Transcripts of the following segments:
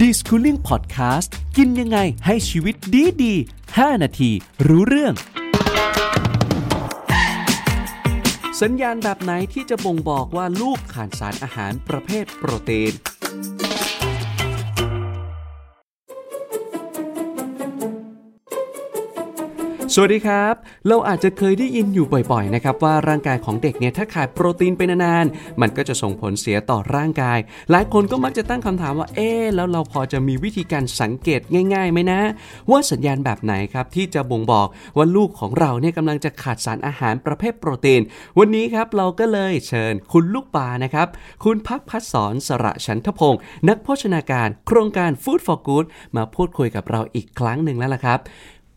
d i s c o o l i n g Podcast กินยังไงให้ชีวิตดีดี5นาที รู้เรื่อง สัญญาณแบบไหนที่จะบ่งบอกว่าลูกขาดสารอาหารประเภทโปรตีน สวัสดีครับ เราอาจจะเคยได้ยินอยู่บ่อยๆนะครับว่าร่างกายของเด็กเนี่ยถ้าขาดโปรตีนไปนานๆ มันก็จะส่งผลเสียต่อร่างกาย หลายคนก็มักจะตั้งคำถามว่า เอ๊แล้วเราพอจะมีวิธีการสังเกตง่ายๆไหมนะ ว่าสัญญาณแบบไหนครับที่จะบ่งบอกว่าลูกของเราเนี่ยกำลังจะขาดสารอาหารประเภทโปรตีน วันนี้ครับเราก็เลยเชิญคุณลูกปลานะครับ คุณพักพัฒสอนสระฉันทพงศ์นักโภชนาการโครงการ Food for Good มาพูดคุยกับเราอีกครั้งหนึ่งแล้วล่ะครับ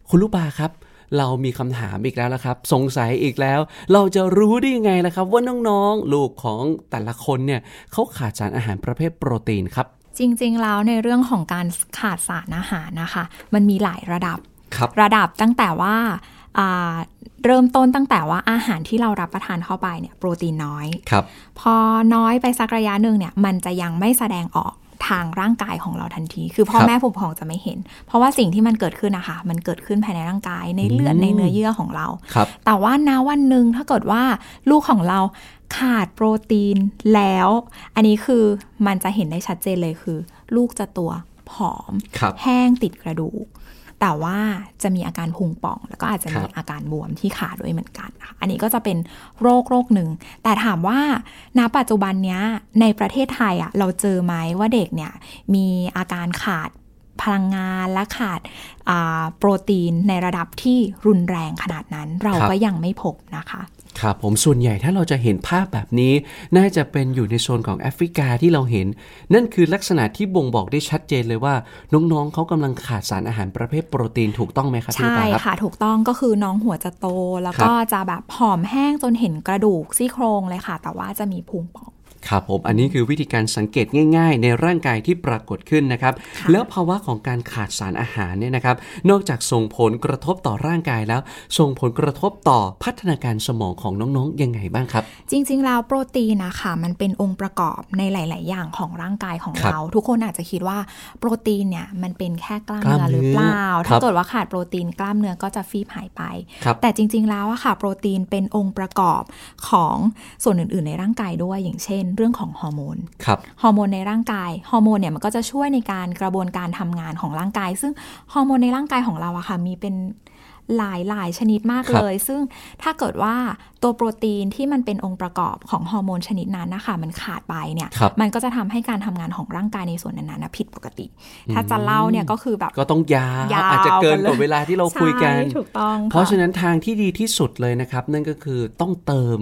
คุณลูกปลาครับ เรามีคำถามอีกแล้วละครับ สงสัยอีกแล้ว เราจะรู้ได้ยังไงล่ะครับ ว่าน้องๆ ลูกของแต่ละคนเนี่ยเขาขาดสารอาหารประเภทโปรตีนครับ จริงๆ แล้วในเรื่องของการขาดสารอาหารนะคะ มันมีหลายระดับครับระดับตั้งแต่ว่าอ่าเริ่มต้นตั้งแต่ว่าอาหารที่เรารับประทานเข้าไปเนี่ยโปรตีนน้อย ครับ พอน้อยไปสักระยะหนึ่งเนี่ยมันจะยังไม่แสดงออก ทางร่างกายของเราทันที คือพ่อครับแม่ผู้ปกครองจะไม่เห็น เพราะว่าสิ่งที่มันเกิดขึ้นนะคะ มันเกิดขึ้นภายในร่างกายในเลือดอืมในเนื้อเยื่อของเราครับแต่ว่าณวันหนึ่งถ้าเกิดว่าลูกของเราขาดโปรตีนแล้ว อันนี้คือมันจะเห็นได้ชัดเจนเลยคือ ลูกจะตัวผอมครับแห้งติดกระดูก แต่ว่าจะมีอาการพุงป่อง แล้วก็อาจจะมีครับอาการบวมที่ขาด้วยเหมือนกันนะคะอันนี้ก็จะเป็นโรคโรคหนึ่ง แต่ถามว่าณปัจจุบันเนี้ยในประเทศไทยอะเราเจอไหมว่าเด็กเนี่ยมีอาการขาด พลังงานและขาดอ่าโปรตีนในระดับที่รุนแรงขนาดนั้น เราครับก็ยังไม่พบนะคะครับผมส่วนใหญ่ถ้าเราจะเห็นภาพแบบนี้ น่าจะเป็นอยู่ในโซนของแอฟริกาที่เราเห็น นั่นคือลักษณะที่บ่งบอกได้ชัดเจนเลยว่า น้องๆเขากำลังขาดสารอาหารประเภทโปรตีนถูกต้องไหมครับพี่ลูกใช่ปลาครับค่ะ ถูกต้องก็คือน้องหัวจะโต แล้วก็จะแบบผอมแห้งจนเห็นกระดูกซี่โครงเลยค่ะ แต่ว่าจะมีพุงป่อง ครับผมอันนี้คือวิธีการสังเกตง่าย ๆ ในร่างกายที่ปรากฏขึ้นนะครับค่ะแล้วภาวะของการขาดสารอาหารเนี่ยนะครับ นอกจากส่งผลกระทบต่อร่างกายแล้ว ส่งผลกระทบต่อพัฒนาการสมองของน้องๆ ยังไงบ้างครับ จริง ๆ แล้วโปรตีนนะคะมันเป็นองค์ประกอบในหลาย ๆ อย่างของร่างกายของครับเรา ทุกคนอาจจะคิดว่าโปรตีนเนี่ยมันเป็นแค่กล้ามกล้ามเนื้อหรือเปล่าเนื้อถ้าเกิดว่าขาดโปรตีนกล้ามเนื้อก็จะฟีบหายไปครับแต่จริง ๆ แล้วอะค่ะโปรตีนเป็นองค์ประกอบของส่วนอื่น ๆ ในร่างกายด้วยอย่างเช่นเรื่องของฮอร์โมนครับฮอร์โมนในร่างกายฮอร์โมนเนี่ยมันก็จะช่วยในการกระบวนการทำงานของร่างกาย ซึ่งฮอร์โมนในร่างกายของเราอะค่ะมีเป็นหลายหลายชนิดมากครับเลย ซึ่งถ้าเกิดว่า ตัวโปรตีนที่มันเป็นองค์ประกอบของฮอร์โมนชนิดนั้นนะคะมันขาดไปเนี่ยครับมันก็จะทำให้การทำงานของร่างกายในส่วนนั้นๆนะผิดปกติ ถ้าจะเล่าเนี่ยก็คือแบบก็ต้องยาวยาวอาจจะเกินกว่าไปเลยเวลาที่เราคุยกันใช่ถูกต้องค่เพราะฉะนั้นทางที่ดีที่สุดเลยนะครับ นั่นก็คือต้องเติม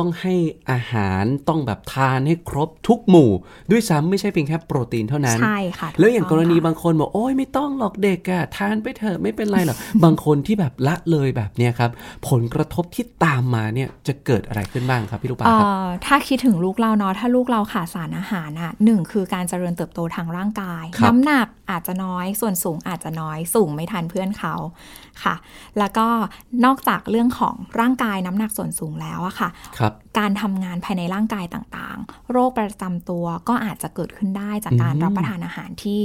ต้องให้อาหารต้องแบบทานให้ครบทุกหมู่ ด้วยซ้ำไม่ใช่เพียงแค่โปรตีนเท่านั้น ใช่ค่ะถูแล้วอย่างกรณีต้ค่ะบางคนบอกโอ้ยไม่ต้องหรอกเด็กอะทานไปเถอะไม่เป็นไรหรอก บางคนที่แบบละเลยแบบเนี้ยครับ ผลกระทบที่ตามมาเนี่ยจะเกิดอะไรขึ้นบ้างครับพี่ลูกปลาเอ่ครับอถ้าคิดถึงลูกเราเนาะถ้าลูกเราขาดสารอาหารอะหนึ่งคือการเจริญเติบโตทางร่างกายครับน้ำหนักอาจจะน้อย ส่วนสูงอาจจะน้อย สูงไม่ทันเพื่อนเขาค่ะ แล้วก็นอกจากเรื่องของร่างกายน้ำหนักส่วนสูงแล้วอะค่ะครับ การทำงานภายในร่างกายต่างๆ โรคประจำตัวก็อาจจะเกิดขึ้นได้จากการอืมรับประทานอาหารที่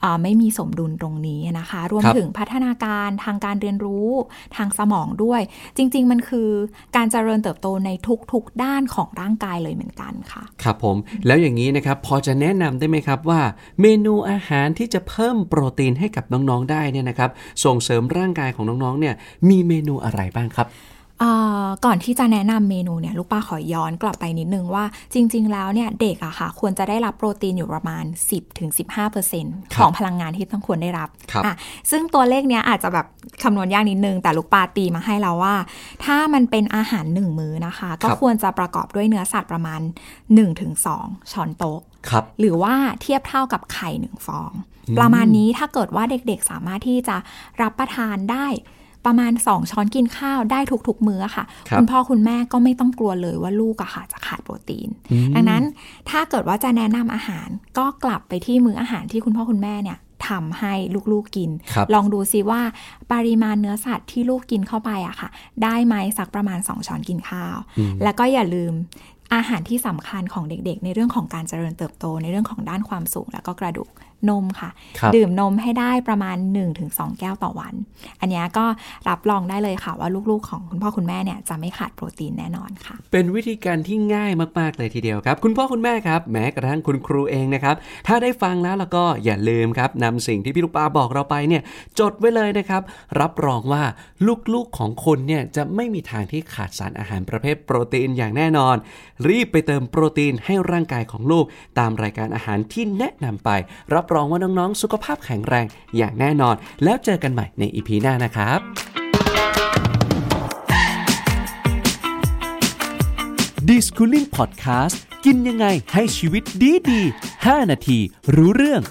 เอ่อไม่มีสมดุลตรงนี้นะคะ รวมครับถึงพัฒนาการทางการเรียนรู้ทางสมองด้วย จริง ๆ มันคือการเจริญเติบโตในทุกๆด้านของร่างกายเลยเหมือนกันค่ะ ครับผม แล้วอย่างนี้นะครับ พอจะแนะนำได้ไหมครับว่า เมนูอาหารที่จะเพิ่มโปรตีนให้กับน้องๆได้เนี่ยนะครับ ส่งเสริมร่างกายของน้องๆเนี่ยมีเมนูอะไรบ้างครับเอ่อ ก่อนที่จะแนะนำเมนูเนี่ยลูกป้าขอย้อนกลับไปนิดนึงว่าจริง ๆ แล้วเนี่ยเด็กอะค่ะ ควรจะได้รับโปรตีนอยู่ประมาณ 10-15%ของพลังงานที่ต้องควรได้รับครับอะซึ่งตัวเลขเนี้ยอาจจะแบบคำนวณยากนิดนึง แต่ลูกปลาตีมาให้แล้วว่า ถ้ามันเป็นอาหารหนึ่งมื้อนะคะ ก็ครับควรจะประกอบด้วยเนื้อสัตว์ประมาณ 1-2 ช้อนโต๊ะครับหรือว่าเทียบเท่ากับไข่หนึ่งฟอง ประมาณนี้ถ้าเกิดว่าเด็กๆสามารถที่จะรับประทานได้ ประมาณ 2 ช้อนกินข้าวได้ทุกๆมื้อค่ะครับณพ่อคุณแม่ก็ไม่ต้องกลัวเลยว่าลูกอะค่ะจะขาดโปรตีน ดังนั้นถ้าเกิดว่าจะแนะนำอาหารก็กลับไปที่มื้ออาหารที่คุณพ่อคุณแม่เนี่ยทำให้ลูกๆกินครับลองดูซิว่าปริมาณเนื้อสัตว์ที่ลูกกินเข้าไปอะค่ะ ได้ไหมสักประมาณ 2 ช้อนกินข้าว แล้วก็อย่าลืมอาหารที่สำคัญของเด็กๆ ในเรื่องของการเจริญเติบโตในเรื่องของด้านความสูง แล้วก็กระดูก นมค่ะครับดื่มนมให้ได้ประมาณ 1-2 แก้วต่อวัน อันเนี้ยก็รับรองได้เลยค่ะว่าลูกๆ ของคุณพ่อคุณแม่เนี่ยจะไม่ขาดโปรตีนแน่นอนค่ะ เป็นวิธีการที่ง่ายมากๆเลยทีเดียวครับ คุณพ่อคุณแม่ครับ แม้กระทั่งคุณครูเองนะครับ ถ้าได้ฟังแล้วแล้วก็อย่าลืมครับนำสิ่งที่พี่ลูกปลาบอกเราไปเนี่ยจดไว้เลยนะครับ รับรองว่าลูกๆของคนเนี่ยจะไม่มีทางที่ขาดสารอาหารประเภทโปรตีนอย่างแน่นอน รีบไปเติมโปรตีนให้ร่างกายของลูก ตามรายการอาหารที่แนะนำไปรับรองว่าน้องๆ สุขภาพแข็งแรงอย่างแน่นอน แล้วเจอกันใหม่ใน EP หน้านะครับ Deschooling Podcast กินยังไงให้ชีวิตดีดี 5 นาที รู้เรื่อง